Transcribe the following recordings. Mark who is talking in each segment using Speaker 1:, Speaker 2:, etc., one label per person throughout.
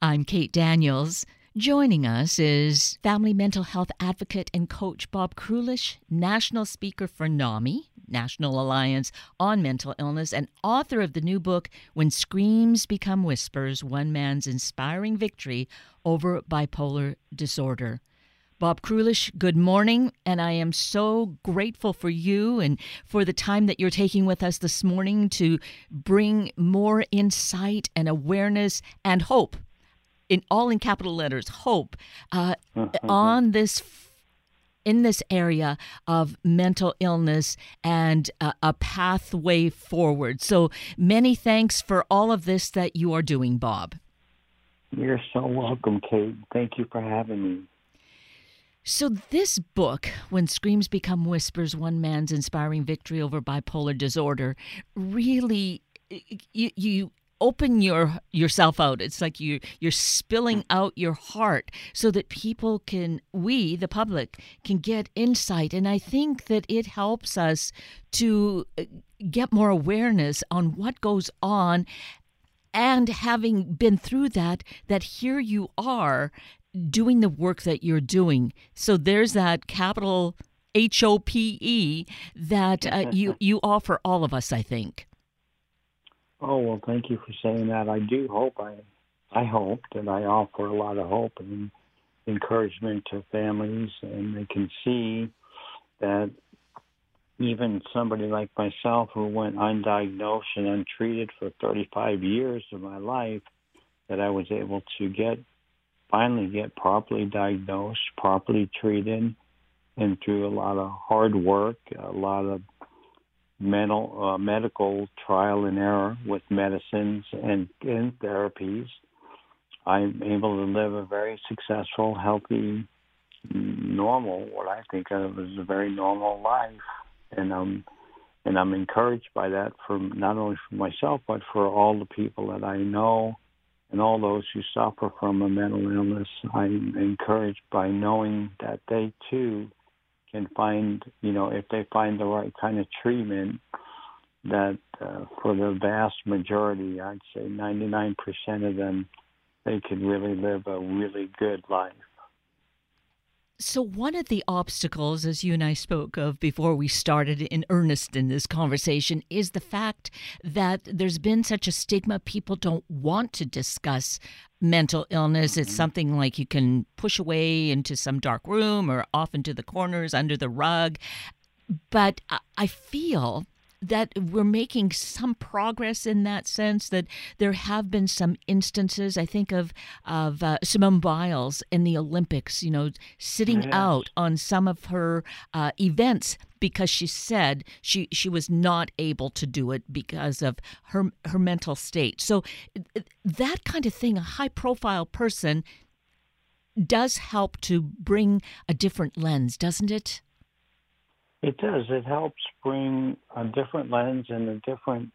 Speaker 1: I'm Kate Daniels. Joining us is family mental health advocate and coach Bob Krulish, national speaker for NAMI, National Alliance on Mental Illness, and author of the new book, When Screams Become Whispers One Man's Inspiring Victory Over Bipolar Disorder. Bob Krulish, good morning, and I am so grateful for you and for the time that you're taking with us this morning to bring more insight and awareness and hope in all in capital letters hope uh, mm-hmm. on this in this area of mental illness and uh, a pathway forward. So many thanks for all of this that you are doing bob.
Speaker 2: You're so welcome kate. Thank you for having me.
Speaker 1: So, this book, When Screams Become Whispers One Man's Inspiring Victory Over Bipolar Disorder, really, you, you open your yourself out. It's like you you're spilling out your heart so that people can we the public can get insight. And i think that it helps us to uh, get more awareness on what goes on and having been through that that here you are doing the work that you're doing. So there's that capital H O P E that uh, you you offer all of us I think
Speaker 2: Oh well, thank you for saying that. I do hope I, I hope that I offer a lot of hope and encouragement to families, and they can see that even somebody like myself who went undiagnosed and untreated for 35 years of my life, that I was able to get finally get properly diagnosed, properly treated, and through a lot of hard work, a lot of mental uh, medical trial and error with medicines and, and therapies. I'm able to live a very successful, healthy, normal, what I think of as a very normal life, and I'm and I'm encouraged by that for not only for myself but for all the people that I know and all those who suffer from a mental illness. I'm encouraged by knowing that they too can find, you know, if they find the right kind of treatment, that uh, for the vast majority, I'd say 99% of them, they could really live a really good life.
Speaker 1: So, one of the obstacles, as you and I spoke of before we started in earnest in this conversation, is the fact that there's been such a stigma. People don't want to discuss mental illness. It's mm-hmm. something like you can push away into some dark room or off into the corners under the rug. But I feel that we're making some progress in that sense that there have been some instances i think of of uh, simone biles in the olympics you know sitting yes. out on some of her uh, events because she said she she was not able to do it because of her her mental state so that kind of thing a high profile person does help to bring a different lens doesn't it
Speaker 2: it does. It helps bring a different lens and a different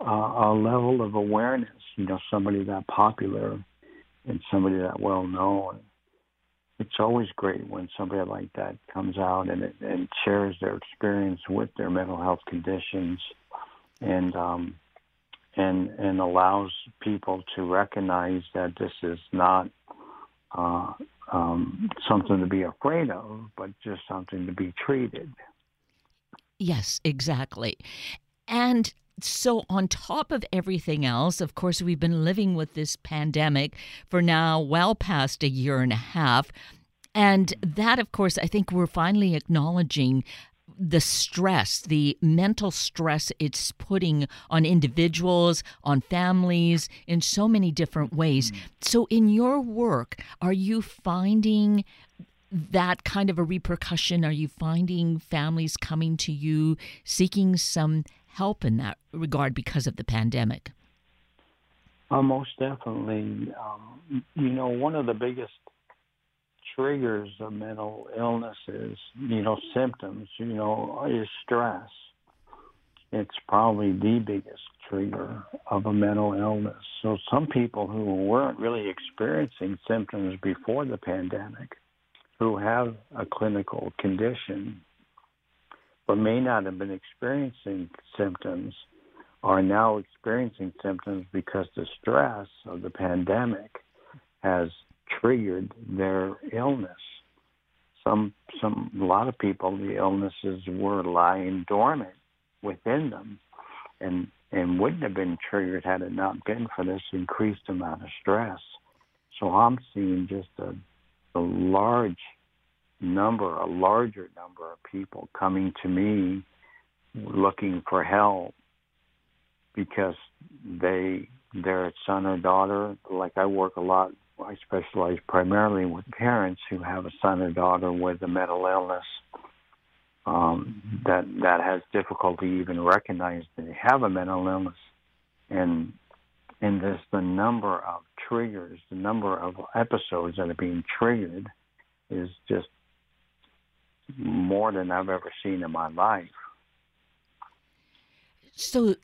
Speaker 2: uh, a level of awareness. You know, somebody that popular and somebody that well known. It's always great when somebody like that comes out and and shares their experience with their mental health conditions, and um, and and allows people to recognize that this is not uh, um, something to be afraid of, but just something to be treated.
Speaker 1: Yes, exactly. And so, on top of everything else, of course, we've been living with this pandemic for now well past a year and a half. And that, of course, I think we're finally acknowledging the stress, the mental stress it's putting on individuals, on families in so many different ways. Mm-hmm. So, in your work, are you finding that kind of a repercussion? Are you finding families coming to you seeking some help in that regard because of the pandemic?
Speaker 2: Uh, most definitely. Um, you know, one of the biggest triggers of mental illness is, you know, symptoms, you know, is stress. It's probably the biggest trigger of a mental illness. So some people who weren't really experiencing symptoms before the pandemic who have a clinical condition but may not have been experiencing symptoms are now experiencing symptoms because the stress of the pandemic has triggered their illness. Some, some, a lot of people, the illnesses were lying dormant within them, and and wouldn't have been triggered had it not been for this increased amount of stress. So I'm seeing just a, a large number, a larger number of people coming to me looking for help because they their son or daughter like I work a lot I specialize primarily with parents who have a son or daughter with a mental illness um, that that has difficulty even recognizing they have a mental illness, and and this the number of triggers, the number of episodes that are being triggered, is just more than I've ever seen in my life.
Speaker 1: So,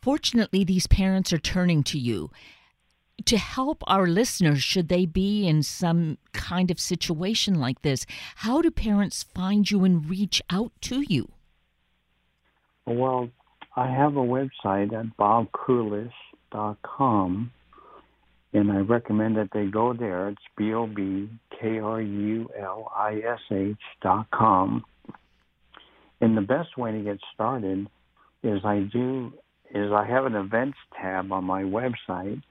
Speaker 1: fortunately, these parents are turning to you to help our listeners should they be in some kind of situation like this how do parents find you and reach out to you
Speaker 2: well i have a website at bobkrulish.com and i recommend that they go there. It's b-o-b-k-r-u-l-i-s-h dot com. And the best way to get started is i do is i have an events tab on my website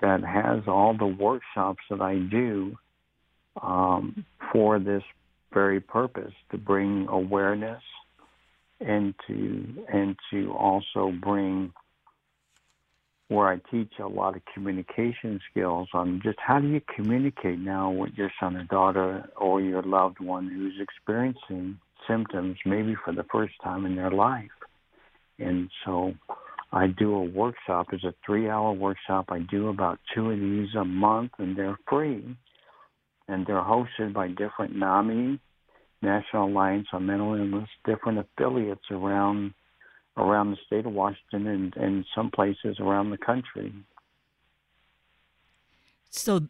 Speaker 2: that has all the workshops that I do um, for this very purpose to bring awareness and to and to also bring where I teach a lot of communication skills on just how do you communicate now with your son or daughter or your loved one who's experiencing symptoms maybe for the first time in their life. And so I do a workshop. It's a three hour workshop. I do about two of these a month, and they're free. And they're hosted by different NAMI, National Alliance on Mental Illness, different affiliates around around the state of Washington and, and some places around the country.
Speaker 1: So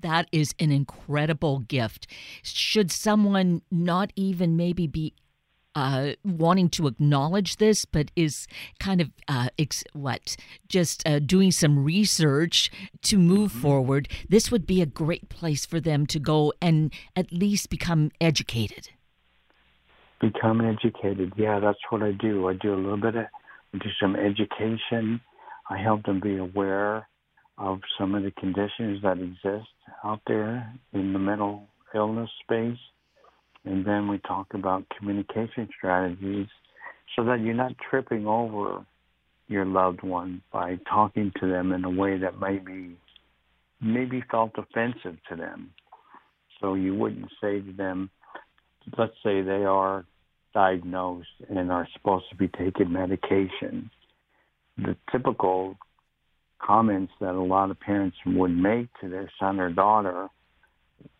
Speaker 1: that is an incredible gift. Should someone not even maybe be uh, wanting to acknowledge this, but is kind of uh, ex- what just uh, doing some research to move mm-hmm. forward. This would be a great place for them to go and at least become educated.
Speaker 2: Become educated, yeah, that's what I do. I do a little bit of I do some education. I help them be aware of some of the conditions that exist out there in the mental illness space and then we talk about communication strategies so that you're not tripping over your loved one by talking to them in a way that maybe maybe felt offensive to them. So you wouldn't say to them, let's say they are diagnosed and are supposed to be taking medication. The typical comments that a lot of parents would make to their son or daughter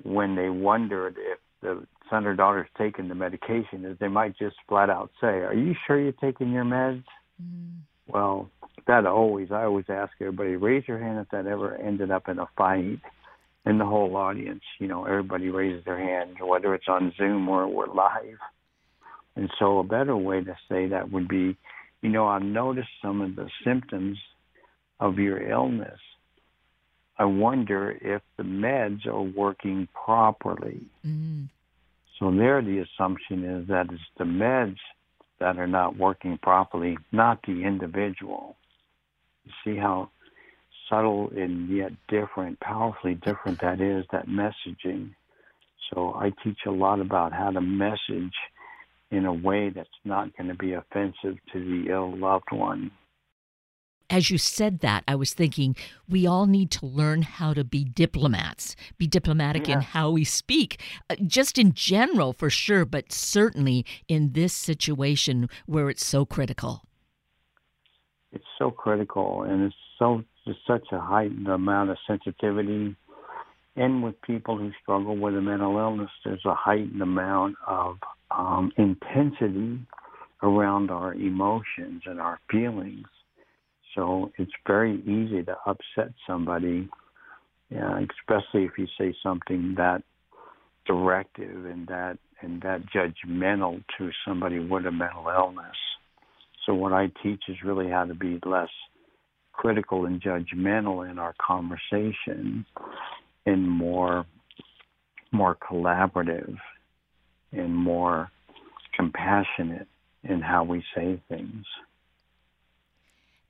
Speaker 2: when they wondered if the son or daughter's taking the medication is they might just flat out say, "Are you sure you're taking your meds?" Mm. Well, that always I always ask everybody raise your hand if that ever ended up in a fight in the whole audience. You know, everybody raises their hand, whether it's on Zoom or we're live. And so, a better way to say that would be, you know, I've noticed some of the symptoms of your illness. I wonder if the meds are working properly. Mm. So there, the assumption is that it's the meds that are not working properly, not the individual. You see how subtle and yet different, powerfully different that is, that messaging. So I teach a lot about how to message in a way that's not going to be offensive to the ill loved one
Speaker 1: as you said that, I was thinking we all need to learn how to be diplomats, be diplomatic yeah. in how we speak, uh, just in general for sure, but certainly in this situation where it's so critical.
Speaker 2: It's so critical, and it's so just such a heightened amount of sensitivity. And with people who struggle with a mental illness, there's a heightened amount of um, intensity around our emotions and our feelings so it's very easy to upset somebody, yeah, especially if you say something that directive and that and that judgmental to somebody with a mental illness. So what I teach is really how to be less critical and judgmental in our conversation and more more collaborative and more compassionate in how we say things.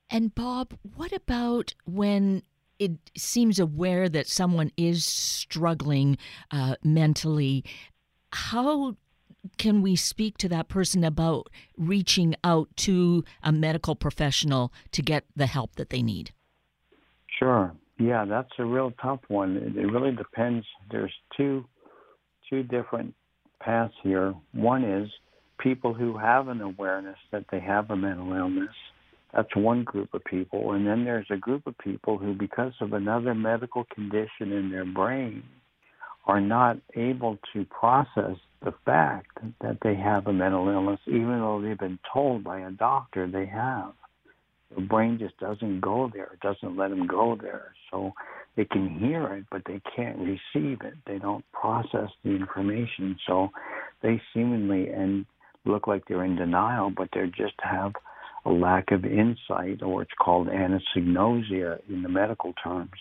Speaker 1: And Bob, what about when it seems aware that someone is struggling uh, mentally? How can we speak to that person about reaching out to a medical professional to get the help that they need?
Speaker 2: Sure. Yeah, that's a real tough one. It, it really depends. There's two two different paths here. One is people who have an awareness that they have a mental illness. That's one group of people. And then there's a group of people who, because of another medical condition in their brain, are not able to process the fact that they have a mental illness, even though they've been told by a doctor they have. The brain just doesn't go there. It doesn't let them go there. So they can hear it, but they can't receive it. They don't process the information. So they seemingly and look like they're in denial, but they just have a lack of insight, or it's called anosognosia in the medical terms.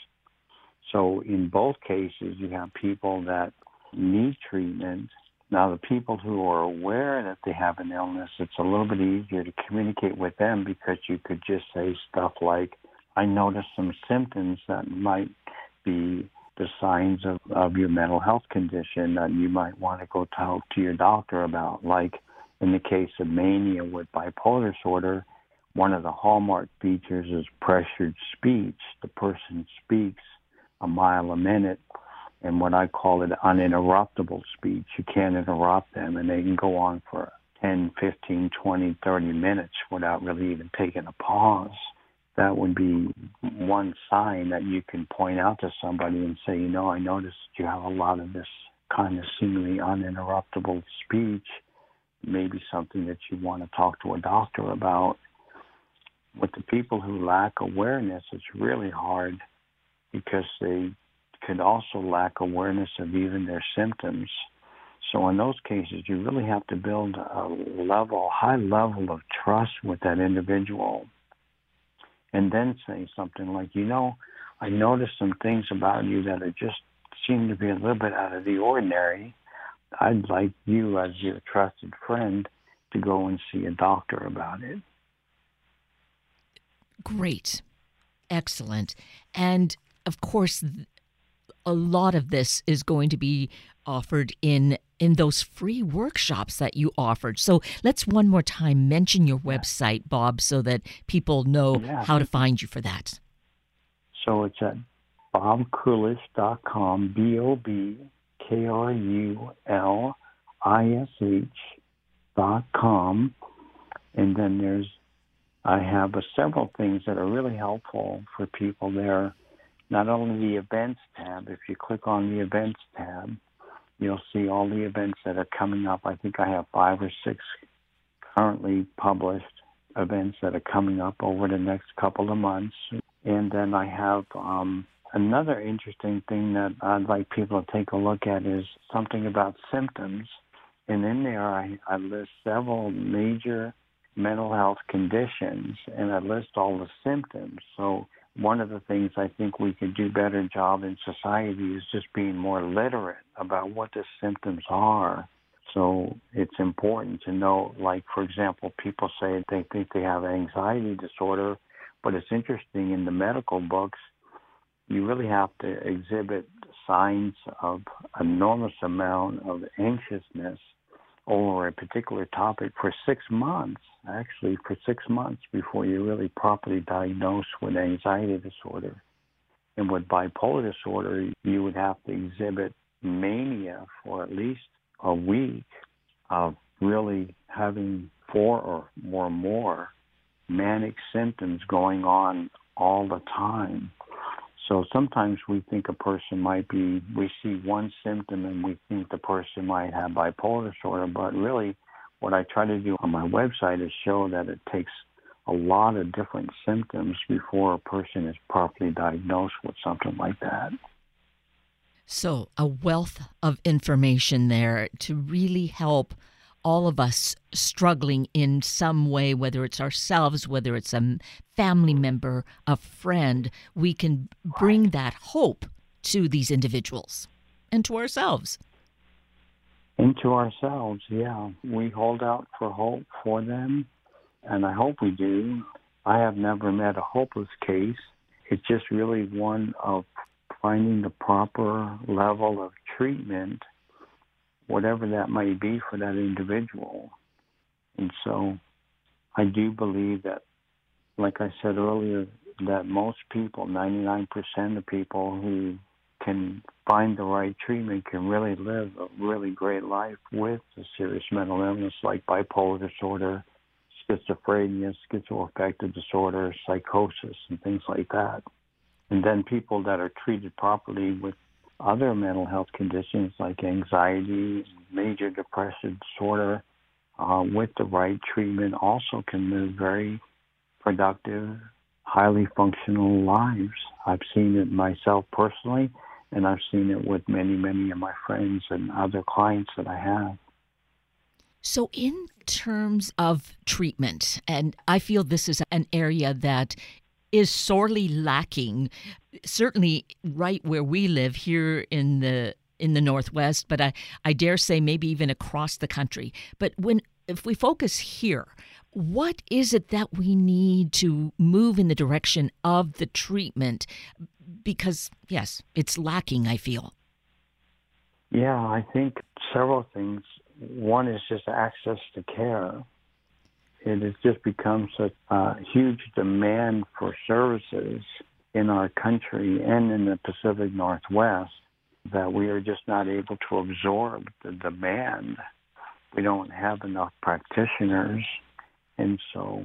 Speaker 2: So in both cases, you have people that need treatment. Now, the people who are aware that they have an illness, it's a little bit easier to communicate with them because you could just say stuff like, I noticed some symptoms that might be the signs of, of your mental health condition that you might want to go talk to your doctor about. Like in the case of mania with bipolar disorder, one of the hallmark features is pressured speech. The person speaks a mile a minute, and what I call it uninterruptible speech. You can't interrupt them, and they can go on for 10, 15, 20, 30 minutes without really even taking a pause. That would be one sign that you can point out to somebody and say, you know, I noticed you have a lot of this kind of seemingly uninterruptible speech. Maybe something that you want to talk to a doctor about. With the people who lack awareness, it's really hard because they could also lack awareness of even their symptoms. So in those cases, you really have to build a level, high level of trust with that individual, and then say something like, you know, I noticed some things about you that are just seem to be a little bit out of the ordinary. I'd like you, as your trusted friend, to go and see a doctor about it.
Speaker 1: Great. Excellent. And of course, a lot of this is going to be offered in in those free workshops that you offered. So let's one more time mention your website, Bob, so that people know yeah. how to find you for that.
Speaker 2: So it's at bobkrulish.com, B O B K R U L I S H dot com. And then there's, I have several things that are really helpful for people there not only the events tab, if you click on the events tab, you'll see all the events that are coming up. I think I have five or six currently published events that are coming up over the next couple of months. And then I have um, another interesting thing that I'd like people to take a look at is something about symptoms. And in there, I, I list several major mental health conditions and I list all the symptoms. So one of the things I think we could do better job in society is just being more literate about what the symptoms are. So it's important to know, like, for example, people say they think they have anxiety disorder, but it's interesting in the medical books, you really have to exhibit signs of enormous amount of anxiousness over a particular topic for six months, actually for six months before you're really properly diagnosed with anxiety disorder. And with bipolar disorder, you would have to exhibit mania for at least a week of really having four or more more manic symptoms going on all the time so sometimes we think a person might be, we see one symptom and we think the person might have bipolar disorder, but really what I try to do on my website is show that it takes a lot of different symptoms before a person is properly diagnosed with something like that.
Speaker 1: So, a wealth of information there to really help all of us struggling in some way, whether it's ourselves, whether it's a family member, a friend, we can bring that hope to these individuals and to ourselves.
Speaker 2: Into ourselves, yeah. We hold out for hope for them, and I hope we do. I have never met a hopeless case. It's just really one of finding the proper level of treatment, whatever that may be for that individual. And so I do believe that, like I said earlier, that most people, 99% of people who can find the right treatment can really live a really great life with a serious mental illness like bipolar disorder, schizophrenia, schizoaffective disorder, psychosis, and things like that. And then people that are treated properly with other mental health conditions like anxiety, major depressive disorder, uh, with the right treatment also can live very productive, highly functional lives. I've seen it myself personally, and I've seen it with many, many of my friends and other clients that I have.
Speaker 1: So, in terms of treatment, and I feel this is an area that is sorely lacking, certainly right where we live here in the in the northwest, but I, I dare say maybe even across the country. But when if we focus here, what is it that we need to move in the direction of the treatment? Because yes, it's lacking, I feel.
Speaker 2: Yeah, I think several things one is just access to care. It has just become such a huge demand for services in our country and in the Pacific Northwest that we are just not able to absorb the demand. We don't have enough practitioners. And so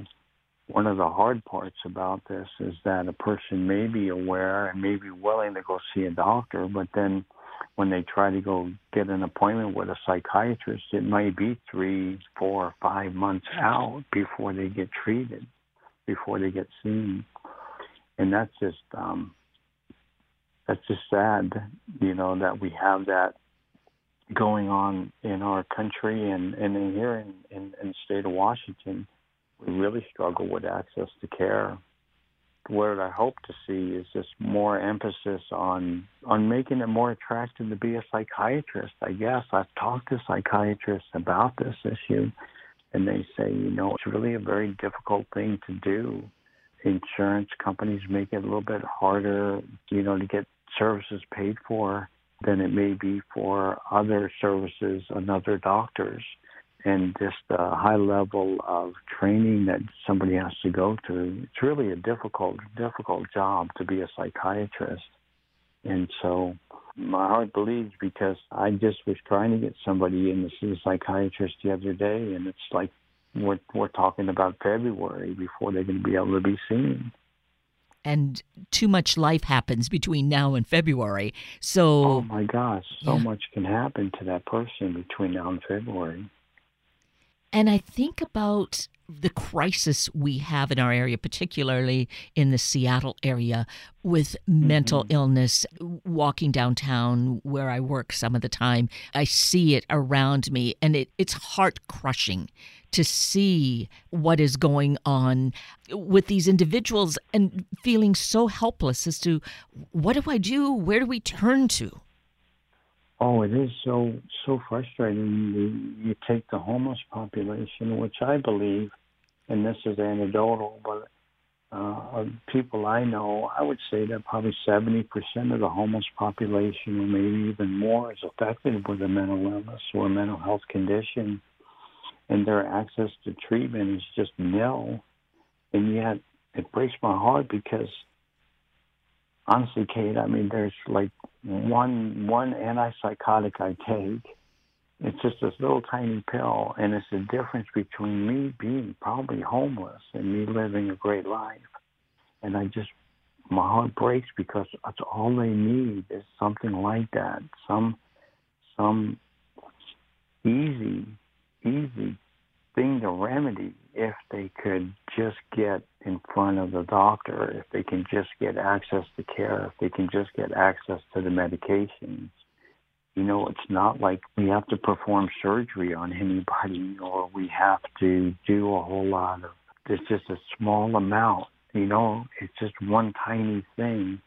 Speaker 2: one of the hard parts about this is that a person may be aware and may be willing to go see a doctor, but then when they try to go get an appointment with a psychiatrist, it might be three, four, five months out before they get treated, before they get seen, and that's just um, that's just sad, you know, that we have that going on in our country and and here in, in, in the state of Washington. We really struggle with access to care what I hope to see is just more emphasis on on making it more attractive to be a psychiatrist. I guess I've talked to psychiatrists about this issue, and they say, you know, it's really a very difficult thing to do. Insurance companies make it a little bit harder, you know, to get services paid for than it may be for other services and other doctors and just a high level of training that somebody has to go through. It's really a difficult, difficult job to be a psychiatrist. And so my heart bleeds because I just was trying to get somebody in to see a psychiatrist the other day, and it's like we're we're talking about February before they're going to be able to be seen.
Speaker 1: And too much life happens between now and February. So,
Speaker 2: oh my gosh, so yeah. much can happen to that person between now and February.
Speaker 1: And I think about the crisis we have in our area, particularly in the Seattle area, with mental mm-hmm. illness. Walking downtown where I work some of the time, I see it around me, and it, it's heart crushing to see what is going on with these individuals and feeling so helpless as to what do I do? Where do we turn to?
Speaker 2: Oh, it is so so frustrating. You, you take the homeless population, which I believe, and this is anecdotal, but uh, people I know, I would say that probably 70% of the homeless population, or maybe even more, is affected with a mental illness or a mental health condition, and their access to treatment is just nil. And yet, it breaks my heart because honestly, Kate, I mean, there's like one one antipsychotic I take. It's just this little tiny pill, and it's the difference between me being probably homeless and me living a great life. And I just, my heart breaks because that's all they need is something like that, some, some easy, easy thing to remedy if they could just get in front of the doctor, if they can just get access to care, if they can just get access to the medications, You know, it's not like we have to perform surgery on anybody or we have to do a whole lot of, it's just a small amount. You know, it's just one tiny thing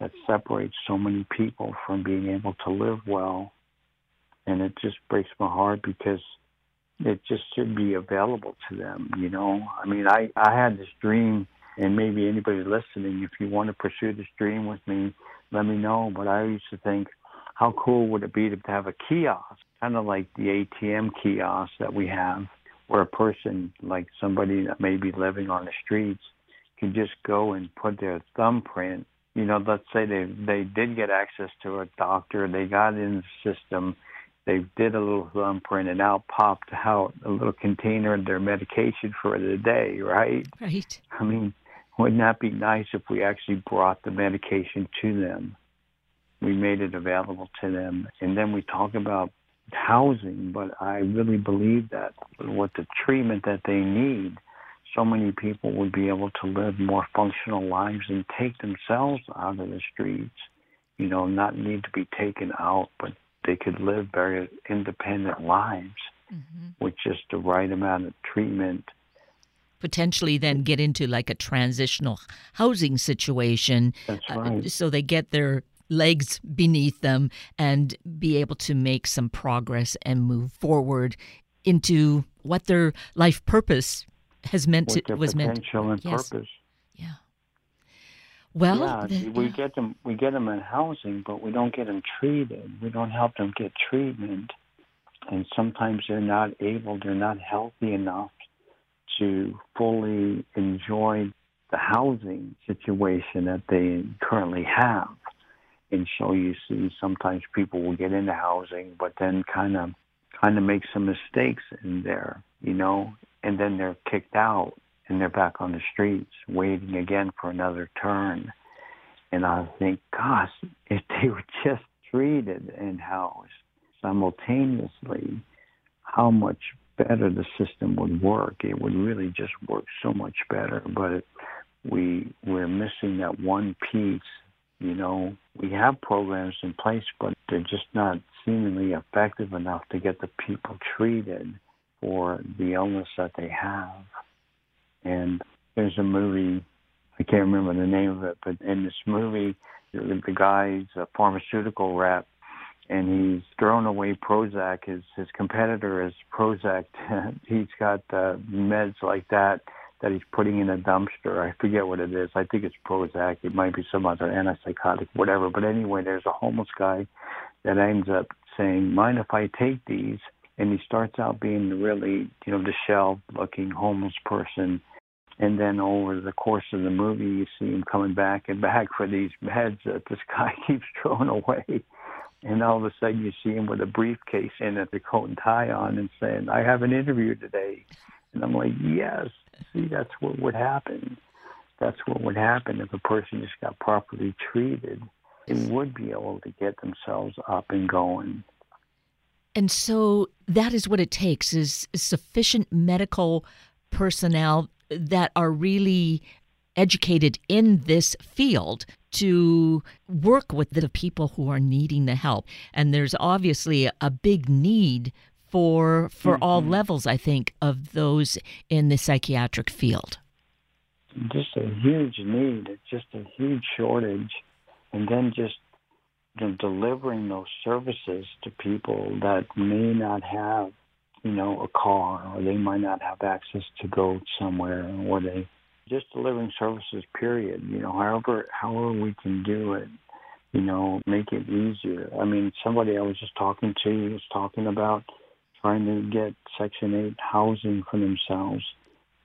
Speaker 2: that separates so many people from being able to live well. And it just breaks my heart because it just should be available to them, you know. I mean, I, I had this dream, and maybe anybody listening, if you want to pursue this dream with me, let me know. But I used to think, how cool would it be to have a kiosk, kind of like the ATM kiosk that we have, where a person, like somebody that may be living on the streets, can just go and put their thumbprint. You know, let's say they they did get access to a doctor, they got in the system, they did a little thumbprint, and out popped out a little container of their medication for the day, right?
Speaker 1: Right.
Speaker 2: I mean, wouldn't that be nice if we actually brought the medication to them? We made it available to them. And then we talk about housing, but I really believe that with the treatment that they need, so many people would be able to live more functional lives and take themselves out of the streets. You know, not need to be taken out, but they could live very independent lives mm-hmm. with just the right amount of treatment.
Speaker 1: Potentially, then get into like a transitional housing situation.
Speaker 2: That's uh, right.
Speaker 1: Uh, so they get their legs beneath them and be able to make some progress and move forward into what their life purpose has meant
Speaker 2: what
Speaker 1: to was meant
Speaker 2: potential and
Speaker 1: yes.
Speaker 2: purpose.
Speaker 1: Well,
Speaker 2: yeah,
Speaker 1: the,
Speaker 2: we get them we get them in housing, but we don't get them treated. We don't help them get treatment, and sometimes they're not able, they're not healthy enough to fully enjoy the housing situation that they currently have. And so you see, sometimes people will get into housing, but then kind of kind of make some mistakes in there, you know, and then they're kicked out and they're back on the streets waiting again for another turn. And I think, gosh, if they were just treated and housed simultaneously, how much better the system would work. It would really just work so much better. But we we're missing that one piece. You know, we have programs in place, but they're just not seemingly effective enough to get the people treated for the illness that they have. And there's a movie, I can't remember the name of it, but in this movie, the, the guy's a pharmaceutical rep, and he's thrown away Prozac. His his competitor is Prozac. he's got uh, meds like that that he's putting in a dumpster. I forget what it is. I think it's Prozac. It might be some other antipsychotic, whatever. But anyway, there's a homeless guy that ends up saying, "Mind if I take these?" And he starts out being really, you know, disheveled-looking homeless person and then over the course of the movie, you see him coming back and back for these meds that this guy keeps throwing away. And all of a sudden, you see him with a briefcase it, the coat and tie on, and saying, "I have an interview today." And I'm like, "Yes, see, that's what would happen. That's what would happen if a person just got properly treated. They would be able to get themselves up and going."
Speaker 1: And so that is what it takes: is sufficient medical personnel that are really educated in this field to work with the people who are needing the help. And there's obviously a big need for for mm-hmm. all levels i think of those in the psychiatric field.
Speaker 2: Just a huge need. It's just a huge shortage. And then just delivering those services to people that may not have you know, a car, or they might not have access to go somewhere, or they just delivering services. Period. You know, however however we can do it, you know, make it easier. I mean, somebody I was just talking to was talking about trying to get Section Eight housing for themselves,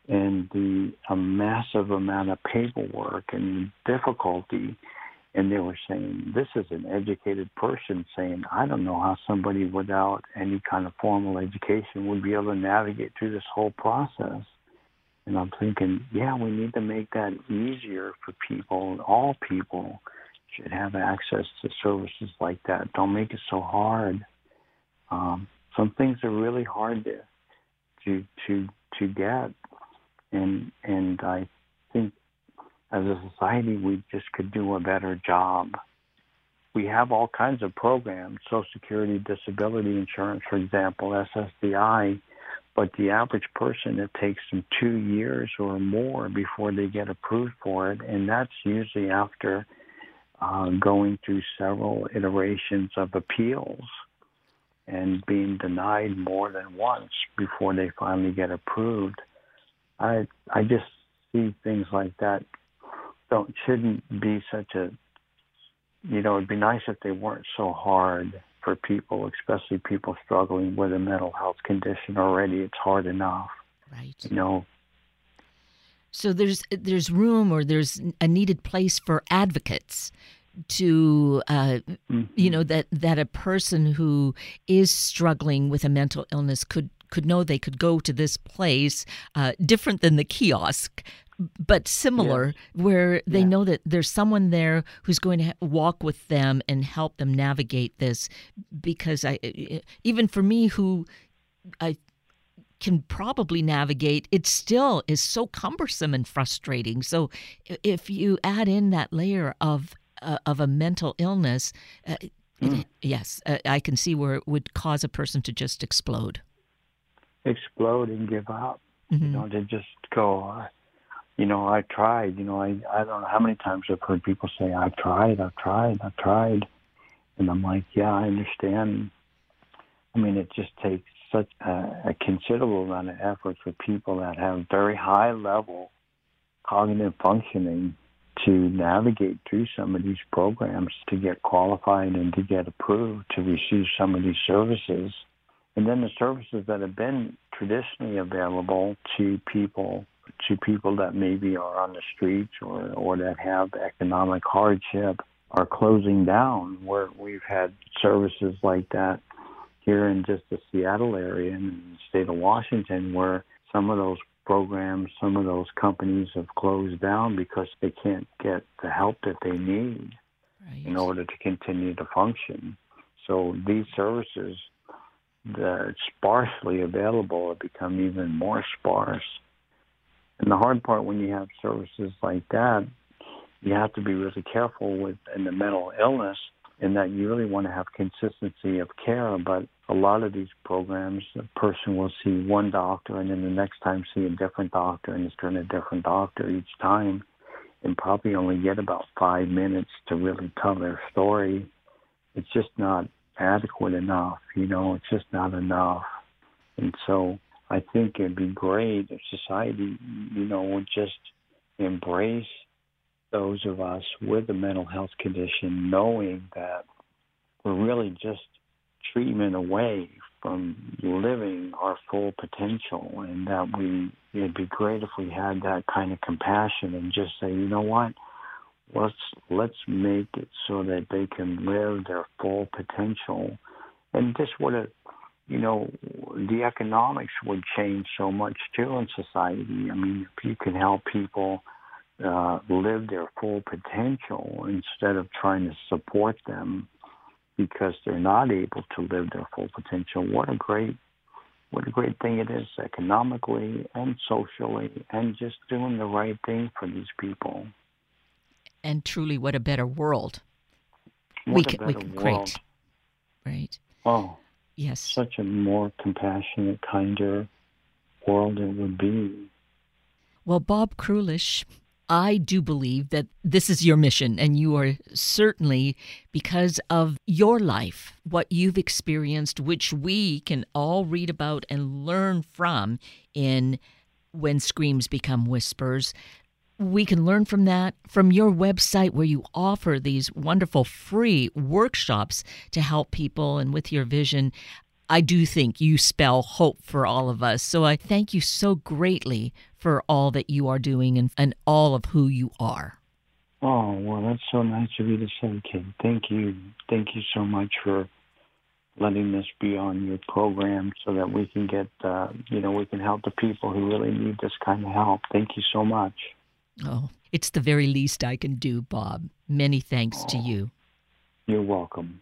Speaker 2: and the a massive amount of paperwork and difficulty and they were saying this is an educated person saying i don't know how somebody without any kind of formal education would be able to navigate through this whole process. And i'm thinking yeah we need to make that easier for people. All people should have access to services like that. Don't make it so hard. Um, some things are really hard to to to to get. And and i as a society, we just could do a better job. we have all kinds of programs, Social Security, disability insurance, for example, SSDI, but the average person, it takes them two years or more before they get approved for it, and that's usually after uh, going through several iterations of appeals and being denied more than once before they finally get approved. I I just see things like that don't shouldn't be such a you know it'd be nice if they weren't so hard for people, especially people struggling with a mental health condition already. It's hard enough,
Speaker 1: right?
Speaker 2: You know.
Speaker 1: So there's there's room or there's a needed place for advocates to uh, mm-hmm. you know that that a person who is struggling with a mental illness could could know they could go to this place uh, different than the kiosk but similar where they yeah. know that there's someone there who's going to walk with them and help them navigate this because i even for me who i can probably navigate it still is so cumbersome and frustrating so if you add in that layer of uh, of a mental illness uh, mm. it, yes uh, i can see where it would cause a person to just explode
Speaker 2: explode and give up mm-hmm. you know to just go you know, I tried. You know, I I don't know how many times I've heard people say, "I've tried, I've tried, I've tried," and I'm like, yeah, I understand. I mean, it just takes such a, a considerable amount of effort for people that have very high level cognitive functioning to navigate through some of these programs to get qualified and to get approved to receive some of these services. And then the services that have been traditionally available to people to people that maybe are on the streets or, or that have economic hardship are closing down where we've had services like that here in just the Seattle area and the state of Washington where some of those programs, some of those companies have closed down because they can't get the help that they need right. in order to continue to function. So these services that are sparsely available have become even more sparse and the hard part when you have services like that, you have to be really careful with in the mental illness in that you really want to have consistency of care. But a lot of these programs, a person will see one doctor and then the next time see a different doctor and it's turn a different doctor each time and probably only get about five minutes to really tell their story. It's just not adequate enough, you know, it's just not enough. And so I think it'd be great if society, you know, would just embrace those of us with a mental health condition, knowing that we're really just treatment away from living our full potential, and that we it'd be great if we had that kind of compassion and just say, you know what, let's let's make it so that they can live their full potential, and just would have you know, the economics would change so much too in society. I mean, if you can help people uh, live their full potential instead of trying to support them because they're not able to live their full potential, what a great what a great thing it is economically and socially and just doing the right thing for these people.
Speaker 1: And truly what a better world.
Speaker 2: What we a can, better we can, world.
Speaker 1: Great. Right.
Speaker 2: Oh,
Speaker 1: Yes.
Speaker 2: Such a more compassionate, kinder world it would be.
Speaker 1: Well, Bob Krulish, I do believe that this is your mission, and you are certainly, because of your life, what you've experienced, which we can all read about and learn from in When Screams Become Whispers. We can learn from that from your website where you offer these wonderful free workshops to help people and with your vision. I do think you spell hope for all of us. So I thank you so greatly for all that you are doing and, and all of who you are.
Speaker 2: Oh, well, that's so nice of you to say, Kim. Thank you. Thank you so much for letting this be on your program so that we can get, uh, you know, we can help the people who really need this kind of help. Thank you so much.
Speaker 1: Oh, it's the very least I can do, Bob. Many thanks oh, to you.
Speaker 2: You're welcome.